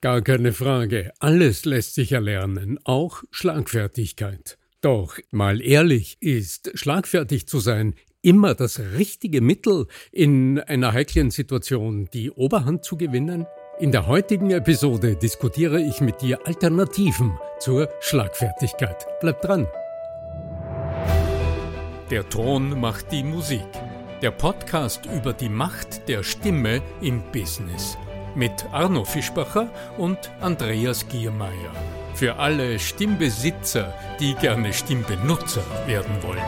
Gar keine Frage. Alles lässt sich erlernen, auch Schlagfertigkeit. Doch, mal ehrlich, ist schlagfertig zu sein immer das richtige Mittel, in einer heiklen Situation die Oberhand zu gewinnen? In der heutigen Episode diskutiere ich mit dir Alternativen zur Schlagfertigkeit. Bleib dran! Der Ton macht die Musik. Der Podcast über die Macht der Stimme im Business. Mit Arno Fischbacher und Andreas Giermeier. Für alle Stimmbesitzer, die gerne Stimmbenutzer werden wollen.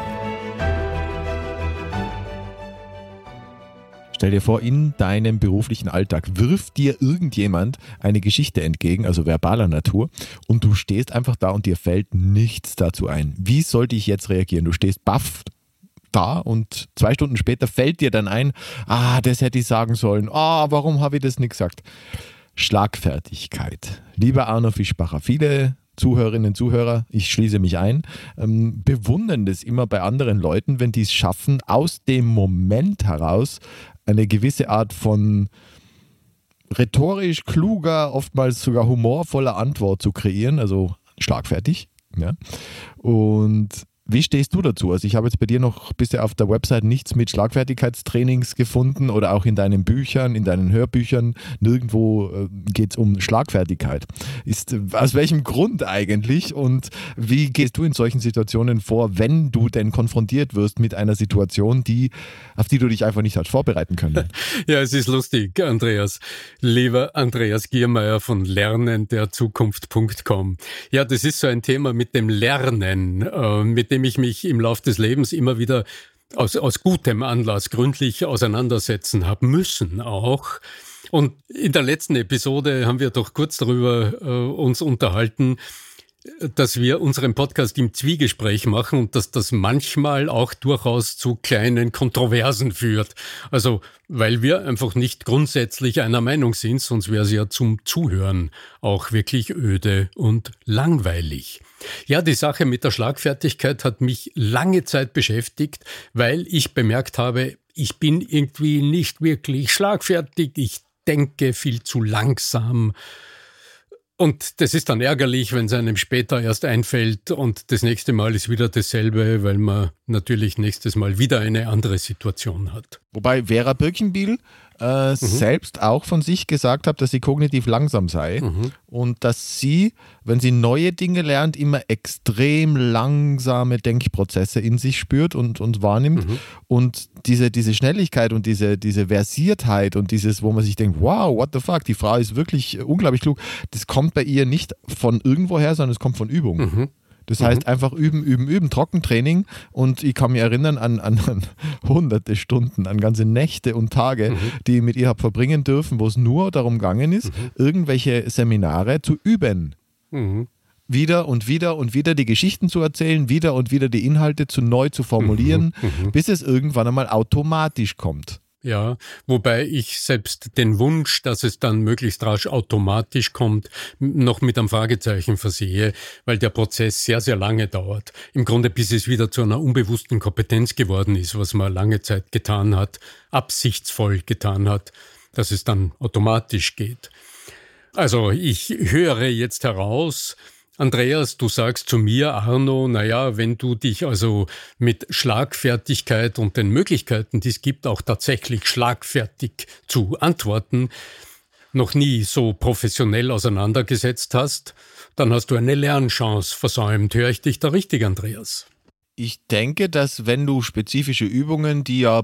Stell dir vor, in deinem beruflichen Alltag wirft dir irgendjemand eine Geschichte entgegen, also verbaler Natur, und du stehst einfach da und dir fällt nichts dazu ein. Wie sollte ich jetzt reagieren? Du stehst baff da und zwei Stunden später fällt dir dann ein, ah, das hätte ich sagen sollen, ah, warum habe ich das nicht gesagt? Schlagfertigkeit. Lieber Arno Fischbacher, viele Zuhörerinnen und Zuhörer, ich schließe mich ein, ähm, bewundern das immer bei anderen Leuten, wenn die es schaffen, aus dem Moment heraus eine gewisse Art von rhetorisch kluger, oftmals sogar humorvoller Antwort zu kreieren, also schlagfertig. Ja. Und wie stehst du dazu? Also ich habe jetzt bei dir noch bisher auf der Website nichts mit Schlagfertigkeitstrainings gefunden oder auch in deinen Büchern, in deinen Hörbüchern. Nirgendwo äh, geht es um Schlagfertigkeit. Ist, aus welchem Grund eigentlich und wie gehst du in solchen Situationen vor, wenn du denn konfrontiert wirst mit einer Situation, die, auf die du dich einfach nicht hast vorbereiten können? Ja, es ist lustig, Andreas. Lieber Andreas Giermeier von lernenderzukunft.com. Ja, das ist so ein Thema mit dem Lernen, äh, mit dem dem ich mich im Laufe des Lebens immer wieder aus, aus gutem Anlass gründlich auseinandersetzen habe müssen auch. Und in der letzten Episode haben wir doch kurz darüber äh, uns unterhalten, dass wir unseren Podcast im Zwiegespräch machen und dass das manchmal auch durchaus zu kleinen Kontroversen führt. Also, weil wir einfach nicht grundsätzlich einer Meinung sind, sonst wäre es ja zum Zuhören auch wirklich öde und langweilig. Ja, die Sache mit der Schlagfertigkeit hat mich lange Zeit beschäftigt, weil ich bemerkt habe, ich bin irgendwie nicht wirklich schlagfertig, ich denke viel zu langsam und das ist dann ärgerlich, wenn es einem später erst einfällt und das nächste Mal ist wieder dasselbe, weil man natürlich nächstes Mal wieder eine andere Situation hat. Wobei Vera Birkenbiel äh, mhm. selbst auch von sich gesagt hat, dass sie kognitiv langsam sei mhm. und dass sie, wenn sie neue Dinge lernt, immer extrem langsame Denkprozesse in sich spürt und, und wahrnimmt. Mhm. Und diese, diese Schnelligkeit und diese, diese Versiertheit und dieses, wo man sich denkt, wow, what the fuck, die Frau ist wirklich unglaublich klug, das kommt bei ihr nicht von irgendwoher, sondern es kommt von Übung. Das mhm. heißt einfach üben, üben, üben, Trockentraining. Und ich kann mich erinnern an, an, an hunderte Stunden, an ganze Nächte und Tage, mhm. die ich mit ihr habe verbringen dürfen, wo es nur darum gegangen ist, mhm. irgendwelche Seminare zu üben mhm. wieder und wieder und wieder die Geschichten zu erzählen, wieder und wieder die Inhalte zu neu zu formulieren, mhm. Mhm. bis es irgendwann einmal automatisch kommt. Ja, wobei ich selbst den Wunsch, dass es dann möglichst rasch automatisch kommt, noch mit einem Fragezeichen versehe, weil der Prozess sehr, sehr lange dauert. Im Grunde bis es wieder zu einer unbewussten Kompetenz geworden ist, was man lange Zeit getan hat, absichtsvoll getan hat, dass es dann automatisch geht. Also ich höre jetzt heraus, Andreas, du sagst zu mir, Arno, naja, wenn du dich also mit Schlagfertigkeit und den Möglichkeiten, die es gibt, auch tatsächlich schlagfertig zu antworten, noch nie so professionell auseinandergesetzt hast, dann hast du eine Lernchance versäumt. Höre ich dich da richtig, Andreas? Ich denke, dass wenn du spezifische Übungen, die ja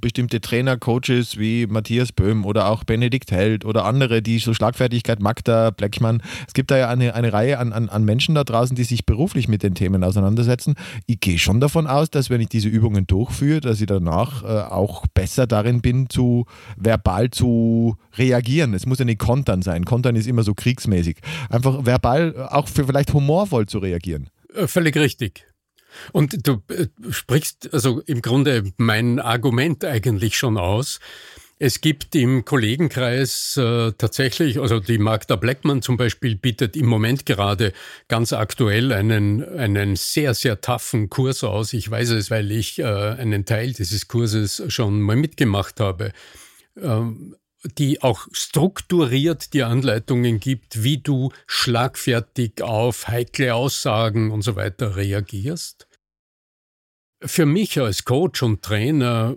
bestimmte Trainer, Coaches wie Matthias Böhm oder auch Benedikt Held oder andere, die so Schlagfertigkeit, Magda, Bleckmann, es gibt da ja eine, eine Reihe an, an, an Menschen da draußen, die sich beruflich mit den Themen auseinandersetzen. Ich gehe schon davon aus, dass wenn ich diese Übungen durchführe, dass ich danach äh, auch besser darin bin, zu verbal zu reagieren. Es muss ja nicht kontern sein. Kontern ist immer so kriegsmäßig. Einfach verbal auch für vielleicht humorvoll zu reagieren. Äh, völlig richtig. Und du äh, sprichst also im Grunde mein Argument eigentlich schon aus. Es gibt im Kollegenkreis äh, tatsächlich, also die Magda Blackman zum Beispiel bietet im Moment gerade ganz aktuell einen, einen sehr, sehr taffen Kurs aus. Ich weiß es, weil ich äh, einen Teil dieses Kurses schon mal mitgemacht habe. Ähm, die auch strukturiert die Anleitungen gibt, wie du schlagfertig auf heikle Aussagen und so weiter reagierst. Für mich als Coach und Trainer,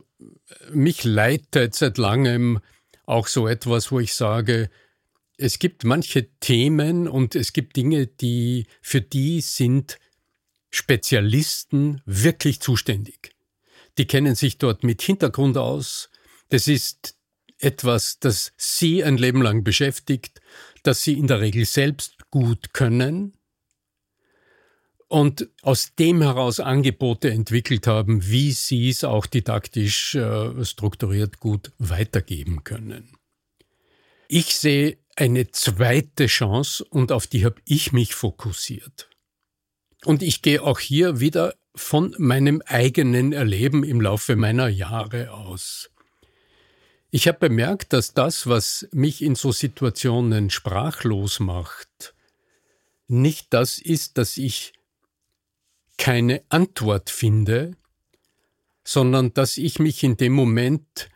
mich leitet seit langem auch so etwas, wo ich sage, es gibt manche Themen und es gibt Dinge, die für die sind Spezialisten wirklich zuständig. Die kennen sich dort mit Hintergrund aus. Das ist etwas, das sie ein Leben lang beschäftigt, das sie in der Regel selbst gut können und aus dem heraus Angebote entwickelt haben, wie sie es auch didaktisch äh, strukturiert gut weitergeben können. Ich sehe eine zweite Chance und auf die habe ich mich fokussiert. Und ich gehe auch hier wieder von meinem eigenen Erleben im Laufe meiner Jahre aus. Ich habe bemerkt, dass das, was mich in so Situationen sprachlos macht, nicht das ist, dass ich keine Antwort finde, sondern dass ich mich in dem Moment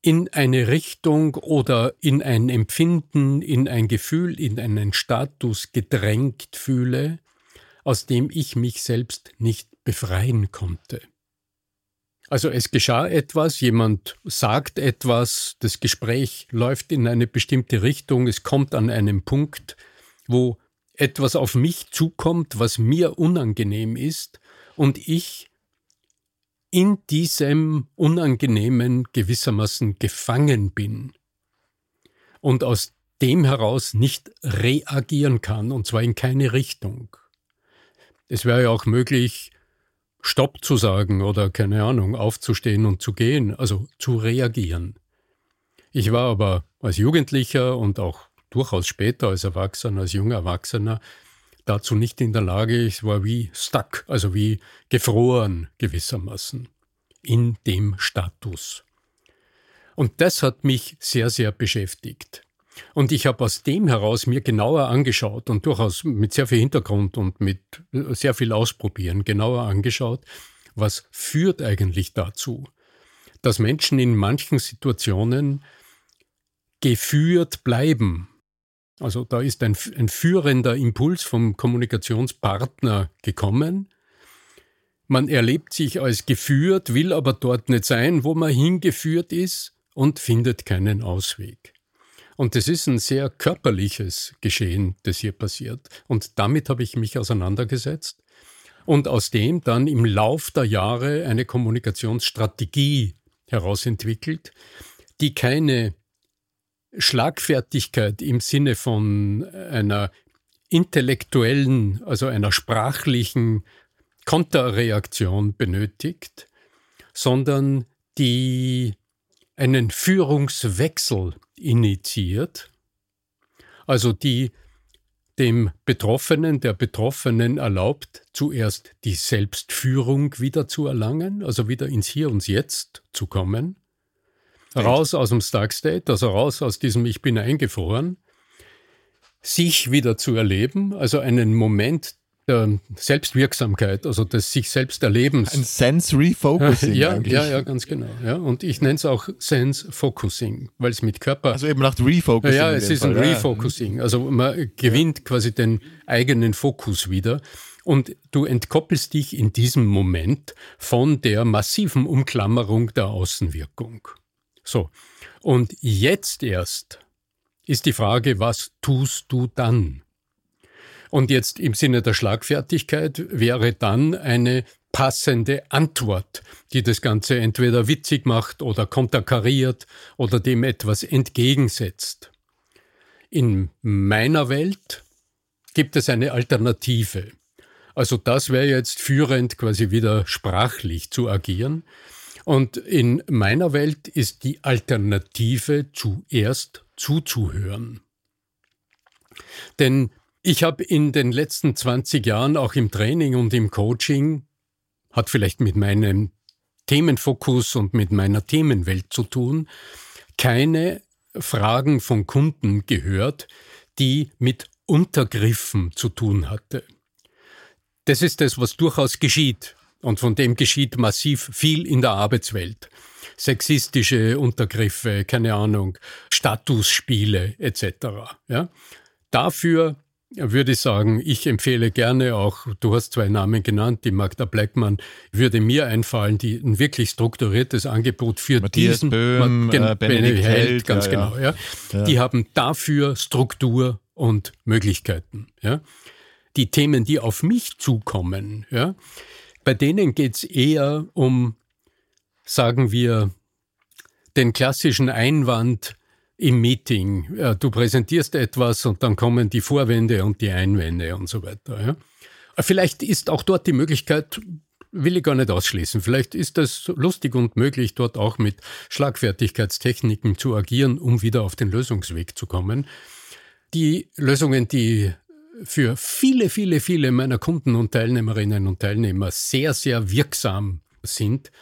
in eine Richtung oder in ein Empfinden, in ein Gefühl, in einen Status gedrängt fühle, aus dem ich mich selbst nicht befreien konnte. Also es geschah etwas, jemand sagt etwas, das Gespräch läuft in eine bestimmte Richtung, es kommt an einem Punkt, wo etwas auf mich zukommt, was mir unangenehm ist, und ich in diesem Unangenehmen gewissermaßen gefangen bin und aus dem heraus nicht reagieren kann, und zwar in keine Richtung. Es wäre ja auch möglich, Stopp zu sagen oder keine Ahnung, aufzustehen und zu gehen, also zu reagieren. Ich war aber als Jugendlicher und auch durchaus später als Erwachsener, als junger Erwachsener dazu nicht in der Lage. Ich war wie stuck, also wie gefroren gewissermaßen in dem Status. Und das hat mich sehr, sehr beschäftigt. Und ich habe aus dem heraus mir genauer angeschaut und durchaus mit sehr viel Hintergrund und mit sehr viel Ausprobieren genauer angeschaut, was führt eigentlich dazu, dass Menschen in manchen Situationen geführt bleiben. Also da ist ein, ein führender Impuls vom Kommunikationspartner gekommen. Man erlebt sich als geführt, will aber dort nicht sein, wo man hingeführt ist und findet keinen Ausweg. Und das ist ein sehr körperliches Geschehen, das hier passiert. Und damit habe ich mich auseinandergesetzt und aus dem dann im Lauf der Jahre eine Kommunikationsstrategie herausentwickelt, die keine Schlagfertigkeit im Sinne von einer intellektuellen, also einer sprachlichen Konterreaktion benötigt, sondern die einen Führungswechsel initiiert, also die dem Betroffenen, der Betroffenen erlaubt, zuerst die Selbstführung wieder zu erlangen, also wieder ins Hier und Jetzt zu kommen, raus aus dem Stark State, also raus aus diesem Ich bin eingefroren, sich wieder zu erleben, also einen Moment der Selbstwirksamkeit, also des sich selbst Erlebens. Ein Sense Refocusing. Ja, eigentlich. ja, ja, ganz genau. Ja. Und ich nenne es auch Sense Focusing, weil es mit Körper. Also eben nach Refocusing. Ja, es ist Fall. ein Refocusing. Also man gewinnt ja. quasi den eigenen Fokus wieder. Und du entkoppelst dich in diesem Moment von der massiven Umklammerung der Außenwirkung. So. Und jetzt erst ist die Frage, was tust du dann? Und jetzt im Sinne der Schlagfertigkeit wäre dann eine passende Antwort, die das Ganze entweder witzig macht oder konterkariert oder dem etwas entgegensetzt. In meiner Welt gibt es eine Alternative. Also das wäre jetzt führend, quasi wieder sprachlich zu agieren. Und in meiner Welt ist die Alternative zuerst zuzuhören. Denn ich habe in den letzten 20 Jahren auch im Training und im Coaching, hat vielleicht mit meinem Themenfokus und mit meiner Themenwelt zu tun, keine Fragen von Kunden gehört, die mit Untergriffen zu tun hatte. Das ist das, was durchaus geschieht. Und von dem geschieht massiv viel in der Arbeitswelt. Sexistische Untergriffe, keine Ahnung, Statusspiele etc. Ja? Dafür würde ich sagen, ich empfehle gerne auch, du hast zwei Namen genannt, die Magda Blackmann, würde mir einfallen, die ein wirklich strukturiertes Angebot für Matthias diesen Böhm, äh, Benedikt Held, ganz ja, genau, ja. Ja. Die haben dafür Struktur und Möglichkeiten, ja. Die Themen, die auf mich zukommen, ja, bei denen geht es eher um, sagen wir, den klassischen Einwand, im Meeting. Du präsentierst etwas und dann kommen die Vorwände und die Einwände und so weiter. Ja. Vielleicht ist auch dort die Möglichkeit, will ich gar nicht ausschließen, vielleicht ist es lustig und möglich, dort auch mit Schlagfertigkeitstechniken zu agieren, um wieder auf den Lösungsweg zu kommen. Die Lösungen, die für viele, viele, viele meiner Kunden und Teilnehmerinnen und Teilnehmer sehr, sehr wirksam sind,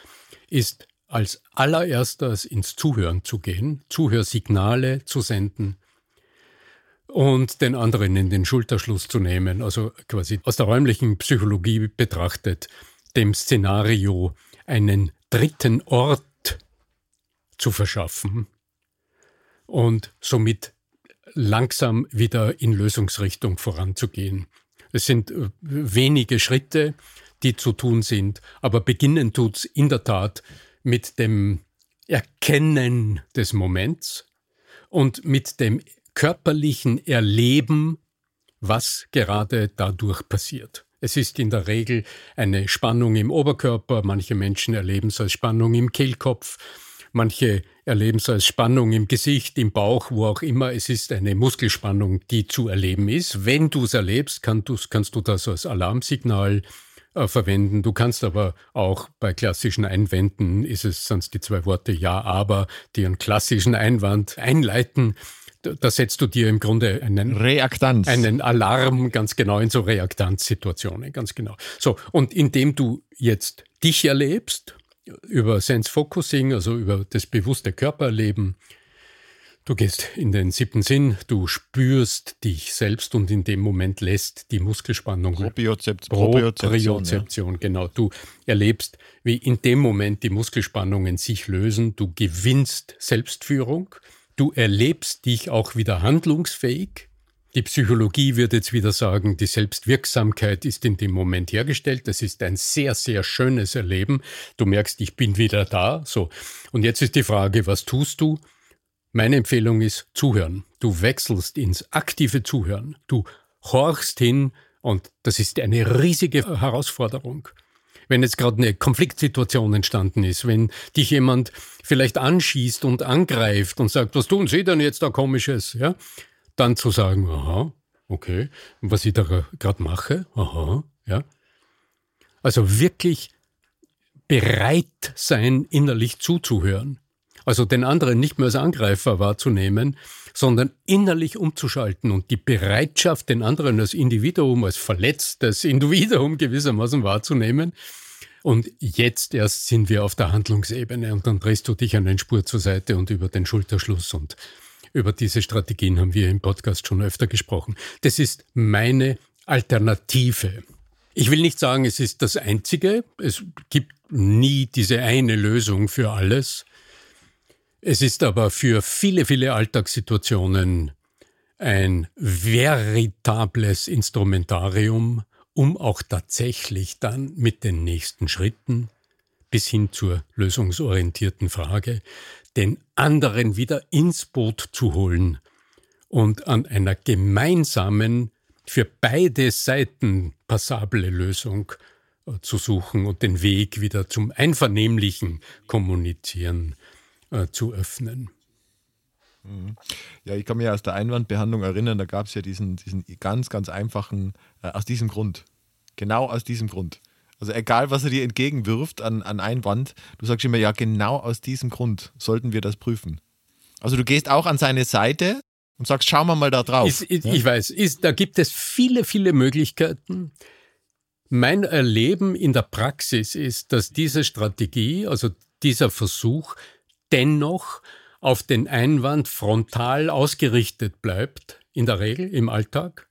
ist als allererstes ins Zuhören zu gehen, Zuhörsignale zu senden und den anderen in den Schulterschluss zu nehmen, also quasi aus der räumlichen Psychologie betrachtet, dem Szenario einen dritten Ort zu verschaffen und somit langsam wieder in Lösungsrichtung voranzugehen. Es sind äh, wenige Schritte, die zu tun sind, aber beginnen tut's in der Tat mit dem Erkennen des Moments und mit dem körperlichen Erleben, was gerade dadurch passiert. Es ist in der Regel eine Spannung im Oberkörper, manche Menschen erleben es als Spannung im Kehlkopf, manche erleben es als Spannung im Gesicht, im Bauch, wo auch immer. Es ist eine Muskelspannung, die zu erleben ist. Wenn du es erlebst, kannst du, kannst du das als Alarmsignal äh, verwenden. Du kannst aber auch bei klassischen Einwänden, ist es sonst die zwei Worte Ja, aber, die einen klassischen Einwand einleiten. Da, da setzt du dir im Grunde einen, Reaktanz. einen Alarm ganz genau in so Reaktanzsituationen, ganz genau. So, und indem du jetzt dich erlebst, über Sense Focusing, also über das bewusste Körpererleben, Du gehst in den siebten Sinn, du spürst dich selbst und in dem Moment lässt die Muskelspannung Propriozept- Propriozeption, Propriozeption, ja. genau. Du erlebst, wie in dem Moment die Muskelspannungen sich lösen. Du gewinnst Selbstführung. Du erlebst dich auch wieder handlungsfähig. Die Psychologie wird jetzt wieder sagen, die Selbstwirksamkeit ist in dem Moment hergestellt. Das ist ein sehr, sehr schönes Erleben. Du merkst, ich bin wieder da. So. Und jetzt ist die Frage, was tust du? Meine Empfehlung ist zuhören. Du wechselst ins aktive Zuhören. Du horchst hin und das ist eine riesige Herausforderung. Wenn jetzt gerade eine Konfliktsituation entstanden ist, wenn dich jemand vielleicht anschießt und angreift und sagt, was tun Sie denn jetzt da komisches, ja, dann zu sagen, aha, okay, was ich da gerade mache, aha, ja. Also wirklich bereit sein, innerlich zuzuhören. Also den anderen nicht mehr als Angreifer wahrzunehmen, sondern innerlich umzuschalten und die Bereitschaft, den anderen als Individuum, als verletztes Individuum gewissermaßen wahrzunehmen. Und jetzt erst sind wir auf der Handlungsebene und dann drehst du dich an den Spur zur Seite und über den Schulterschluss und über diese Strategien haben wir im Podcast schon öfter gesprochen. Das ist meine Alternative. Ich will nicht sagen, es ist das Einzige. Es gibt nie diese eine Lösung für alles. Es ist aber für viele, viele Alltagssituationen ein veritables Instrumentarium, um auch tatsächlich dann mit den nächsten Schritten bis hin zur lösungsorientierten Frage den anderen wieder ins Boot zu holen und an einer gemeinsamen, für beide Seiten passable Lösung äh, zu suchen und den Weg wieder zum einvernehmlichen Kommunizieren. äh, zu öffnen. Ja, ich kann mich aus der Einwandbehandlung erinnern, da gab es ja diesen, diesen ganz, ganz einfachen, äh, aus diesem Grund. Genau aus diesem Grund. Also egal, was er dir entgegenwirft an, an Einwand, du sagst immer, ja, genau aus diesem Grund sollten wir das prüfen. Also du gehst auch an seine Seite und sagst, schauen wir mal da drauf. Ist, ist, Ich weiß, ist, da gibt es viele, viele Möglichkeiten. Mein Erleben in der Praxis ist, dass diese Strategie, also dieser Versuch, dennoch auf den Einwand frontal ausgerichtet bleibt, in der Regel im Alltag,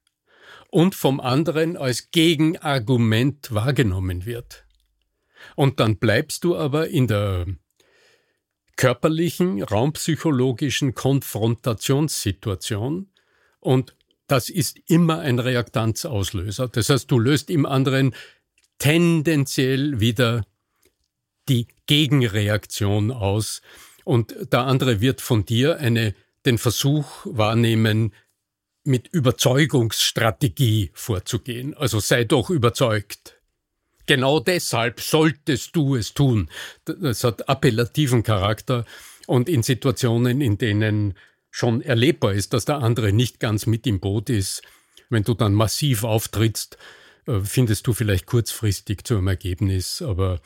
und vom anderen als Gegenargument wahrgenommen wird. Und dann bleibst du aber in der körperlichen, raumpsychologischen Konfrontationssituation und das ist immer ein Reaktanzauslöser. Das heißt, du löst im anderen tendenziell wieder die Gegenreaktion aus und der andere wird von dir eine, den Versuch wahrnehmen, mit Überzeugungsstrategie vorzugehen. Also sei doch überzeugt. Genau deshalb solltest du es tun. Das hat appellativen Charakter und in Situationen, in denen schon erlebbar ist, dass der andere nicht ganz mit im Boot ist, wenn du dann massiv auftrittst, äh, findest du vielleicht kurzfristig zu einem Ergebnis, aber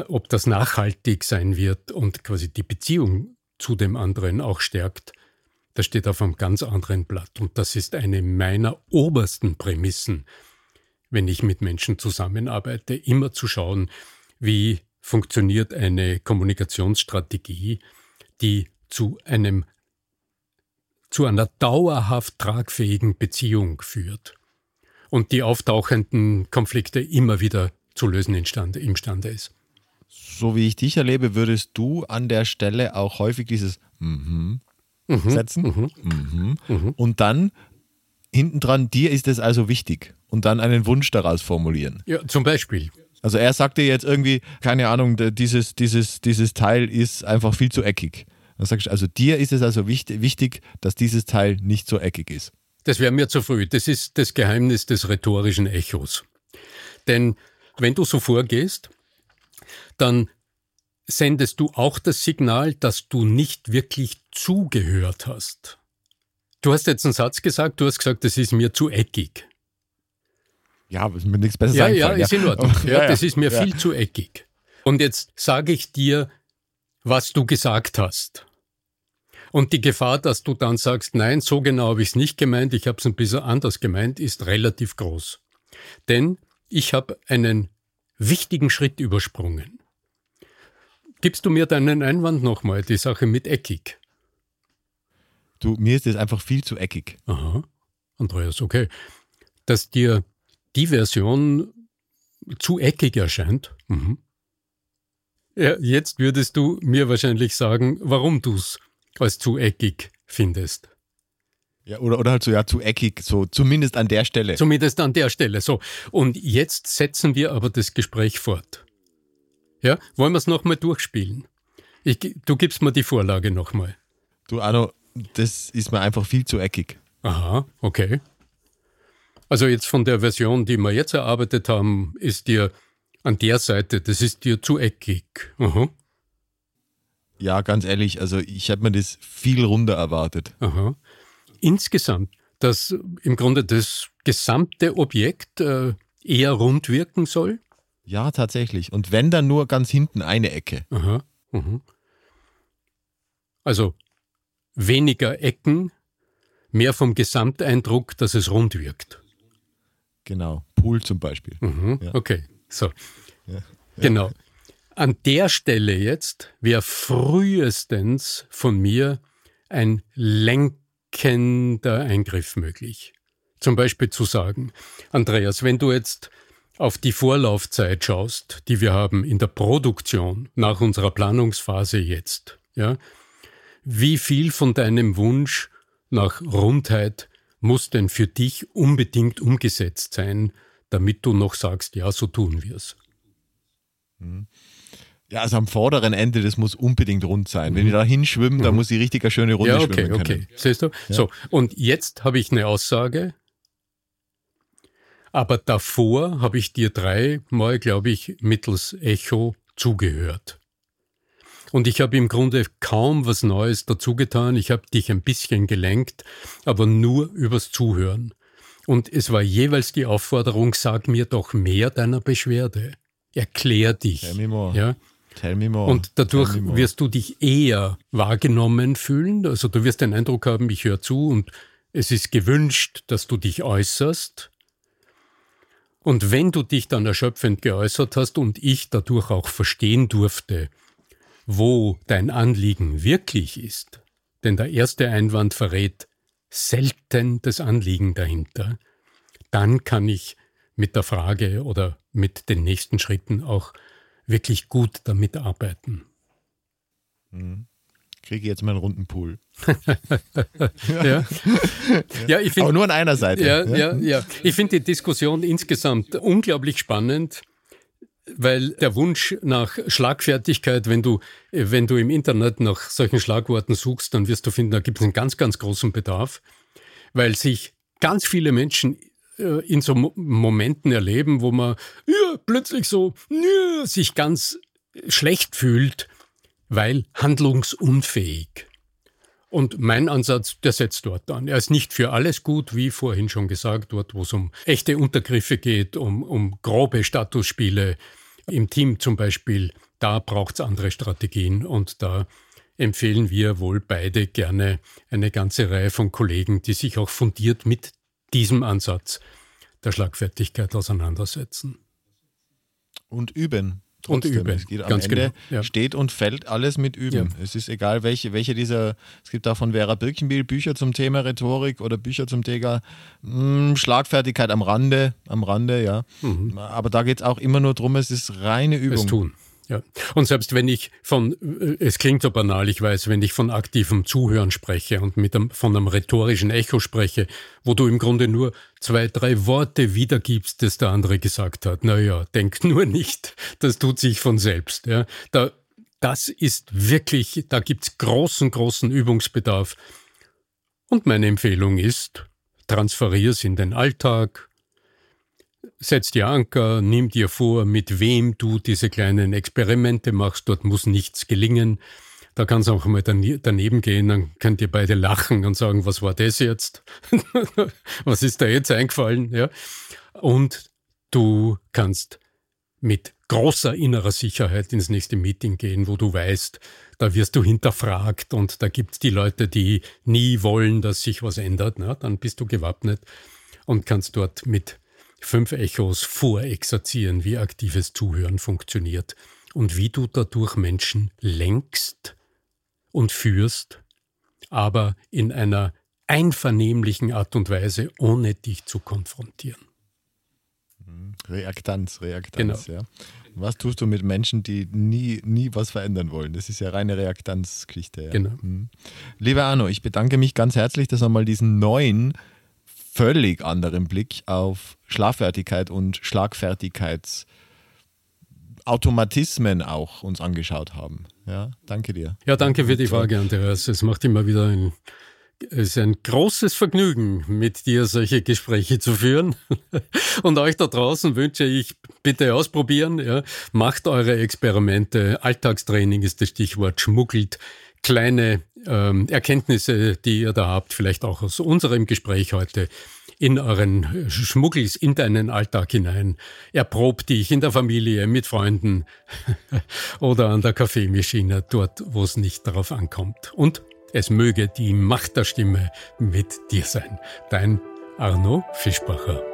ob das nachhaltig sein wird und quasi die Beziehung zu dem anderen auch stärkt, das steht auf einem ganz anderen Blatt. Und das ist eine meiner obersten Prämissen, wenn ich mit Menschen zusammenarbeite, immer zu schauen, wie funktioniert eine Kommunikationsstrategie, die zu einem zu einer dauerhaft tragfähigen Beziehung führt und die auftauchenden Konflikte immer wieder zu lösen imstande, ist. So wie ich dich erlebe, würdest du an der Stelle auch häufig dieses mhm, mhm setzen mhm. mhm, mhm. und dann hinten dran, dir ist es also wichtig und dann einen Wunsch daraus formulieren. Ja, zum Beispiel. Also er sagte jetzt irgendwie, keine Ahnung, dieses, dieses, dieses Teil ist einfach viel zu eckig. Dann sagst du, also dir ist es also wichtig, wichtig, dass dieses Teil nicht so eckig ist. Das wäre mir zu früh. Das ist das Geheimnis des rhetorischen Echos. Denn wenn du so vorgehst, dann sendest du auch das Signal, dass du nicht wirklich zugehört hast. Du hast jetzt einen Satz gesagt, du hast gesagt, das ist mir zu eckig. Ja, ist mir nichts Besseres ja, ja, ist in Ordnung. Ja, ja, das ist mir ja. viel zu eckig. Und jetzt sage ich dir, was du gesagt hast. Und die Gefahr, dass du dann sagst, nein, so genau habe ich es nicht gemeint, ich habe es ein bisschen anders gemeint, ist relativ groß. Denn ich habe einen wichtigen Schritt übersprungen. Gibst du mir deinen Einwand nochmal, die Sache mit eckig? Du, mir ist es einfach viel zu eckig. Aha, Andreas, okay. Dass dir die Version zu eckig erscheint. Mhm. Ja, jetzt würdest du mir wahrscheinlich sagen, warum du es als zu eckig findest. Ja, oder, oder halt so, ja, zu eckig, so zumindest an der Stelle. Zumindest an der Stelle, so. Und jetzt setzen wir aber das Gespräch fort. Ja, wollen wir es nochmal durchspielen? Ich, du gibst mir die Vorlage nochmal. Du, Arno, das ist mir einfach viel zu eckig. Aha, okay. Also jetzt von der Version, die wir jetzt erarbeitet haben, ist dir an der Seite, das ist dir zu eckig. Aha. Ja, ganz ehrlich, also ich habe mir das viel runder erwartet. Aha. Insgesamt, dass im Grunde das gesamte Objekt äh, eher rund wirken soll? Ja, tatsächlich. Und wenn dann nur ganz hinten eine Ecke. Aha. Mhm. Also weniger Ecken, mehr vom Gesamteindruck, dass es rund wirkt. Genau, Pool zum Beispiel. Mhm. Ja. Okay, so. Ja. Genau. An der Stelle jetzt wäre frühestens von mir ein lenkender Eingriff möglich. Zum Beispiel zu sagen, Andreas, wenn du jetzt auf die Vorlaufzeit schaust, die wir haben in der Produktion nach unserer Planungsphase jetzt, ja, wie viel von deinem Wunsch nach Rundheit muss denn für dich unbedingt umgesetzt sein, damit du noch sagst, ja, so tun wir es? Mhm. Ja, also am vorderen Ende, das muss unbedingt rund sein. Mhm. Wenn ich da hinschwimme, mhm. dann muss ich richtig eine schöne Runde ja, okay, schwimmen können. Okay, siehst du? Ja. So, und jetzt habe ich eine Aussage, aber davor habe ich dir dreimal, glaube ich, mittels Echo zugehört. Und ich habe im Grunde kaum was Neues dazu getan. Ich habe dich ein bisschen gelenkt, aber nur übers Zuhören. Und es war jeweils die Aufforderung, sag mir doch mehr deiner Beschwerde. Erklär dich. Tell me more. Ja? Tell me more. Und dadurch wirst du dich eher wahrgenommen fühlen. Also du wirst den Eindruck haben, ich höre zu und es ist gewünscht, dass du dich äußerst. Und wenn du dich dann erschöpfend geäußert hast und ich dadurch auch verstehen durfte, wo dein Anliegen wirklich ist, denn der erste Einwand verrät selten das Anliegen dahinter, dann kann ich mit der Frage oder mit den nächsten Schritten auch wirklich gut damit arbeiten. Mhm kriege jetzt meinen runden Pool. ja. ja, ich find, Aber nur an einer Seite. Ja, ja, ja. Ich finde die Diskussion insgesamt unglaublich spannend, weil der Wunsch nach Schlagfertigkeit, wenn du, wenn du im Internet nach solchen Schlagworten suchst, dann wirst du finden, da gibt es einen ganz, ganz großen Bedarf, weil sich ganz viele Menschen äh, in so Momenten erleben, wo man ja, plötzlich so ja, sich ganz schlecht fühlt weil handlungsunfähig. Und mein Ansatz, der setzt dort an. Er ist nicht für alles gut, wie vorhin schon gesagt, dort, wo es um echte Untergriffe geht, um, um grobe Statusspiele im Team zum Beispiel. Da braucht es andere Strategien und da empfehlen wir wohl beide gerne eine ganze Reihe von Kollegen, die sich auch fundiert mit diesem Ansatz der Schlagfertigkeit auseinandersetzen. Und üben. Trotzdem. Und üben. Es geht am Ganz Ende genau. ja. steht und fällt alles mit Üben. Ja. Es ist egal, welche, welche dieser, es gibt auch von Vera Birkenbiel Bücher zum Thema Rhetorik oder Bücher zum Thema mh, hm, Schlagfertigkeit am Rande, am Rande, ja. Mhm. Aber da geht es auch immer nur darum, es ist reine Übung. Es tun. Ja. Und selbst wenn ich von, äh, es klingt so banal, ich weiß, wenn ich von aktivem Zuhören spreche und mit einem, von einem rhetorischen Echo spreche, wo du im Grunde nur zwei, drei Worte wiedergibst, das der andere gesagt hat. Naja, denk nur nicht, das tut sich von selbst. Ja. Da, das ist wirklich, da gibt's großen, großen Übungsbedarf. Und meine Empfehlung ist, transferier es in den Alltag, setz dir Anker, nimm dir vor, mit wem du diese kleinen Experimente machst. Dort muss nichts gelingen. Da kann es auch mal daneben gehen, dann könnt ihr beide lachen und sagen, was war das jetzt? was ist da jetzt eingefallen? Ja. Und du kannst mit großer innerer Sicherheit ins nächste Meeting gehen, wo du weißt, da wirst du hinterfragt und da gibt es die Leute, die nie wollen, dass sich was ändert. Na, dann bist du gewappnet und kannst dort mit fünf Echos vorexerzieren, wie aktives Zuhören funktioniert und wie du dadurch Menschen lenkst und führst, aber in einer einvernehmlichen Art und Weise, ohne dich zu konfrontieren. Mhm. Reaktanz, Reaktanz, genau. ja. Was tust du mit Menschen, die nie, nie was verändern wollen? Das ist ja reine Reaktanzgeschichte. Ja. Genau. Mhm. Lieber Arno, ich bedanke mich ganz herzlich, dass wir mal diesen neuen völlig anderen Blick auf Schlaffertigkeit und Schlagfertigkeitsautomatismen auch uns angeschaut haben. Ja, danke dir. Ja, danke für die Frage, Andreas. Es macht immer wieder ein, es ist ein großes Vergnügen, mit dir solche Gespräche zu führen. Und euch da draußen wünsche ich, bitte ausprobieren. Ja. Macht eure Experimente. Alltagstraining ist das Stichwort. Schmuggelt kleine ähm, Erkenntnisse, die ihr da habt, vielleicht auch aus unserem Gespräch heute, in euren Schmuggels in deinen Alltag hinein. Erprobt dich in der Familie, mit Freunden oder an der Kaffeemaschine, dort, wo es nicht darauf ankommt. Und es möge die Macht der Stimme mit dir sein. Dein Arno Fischbacher.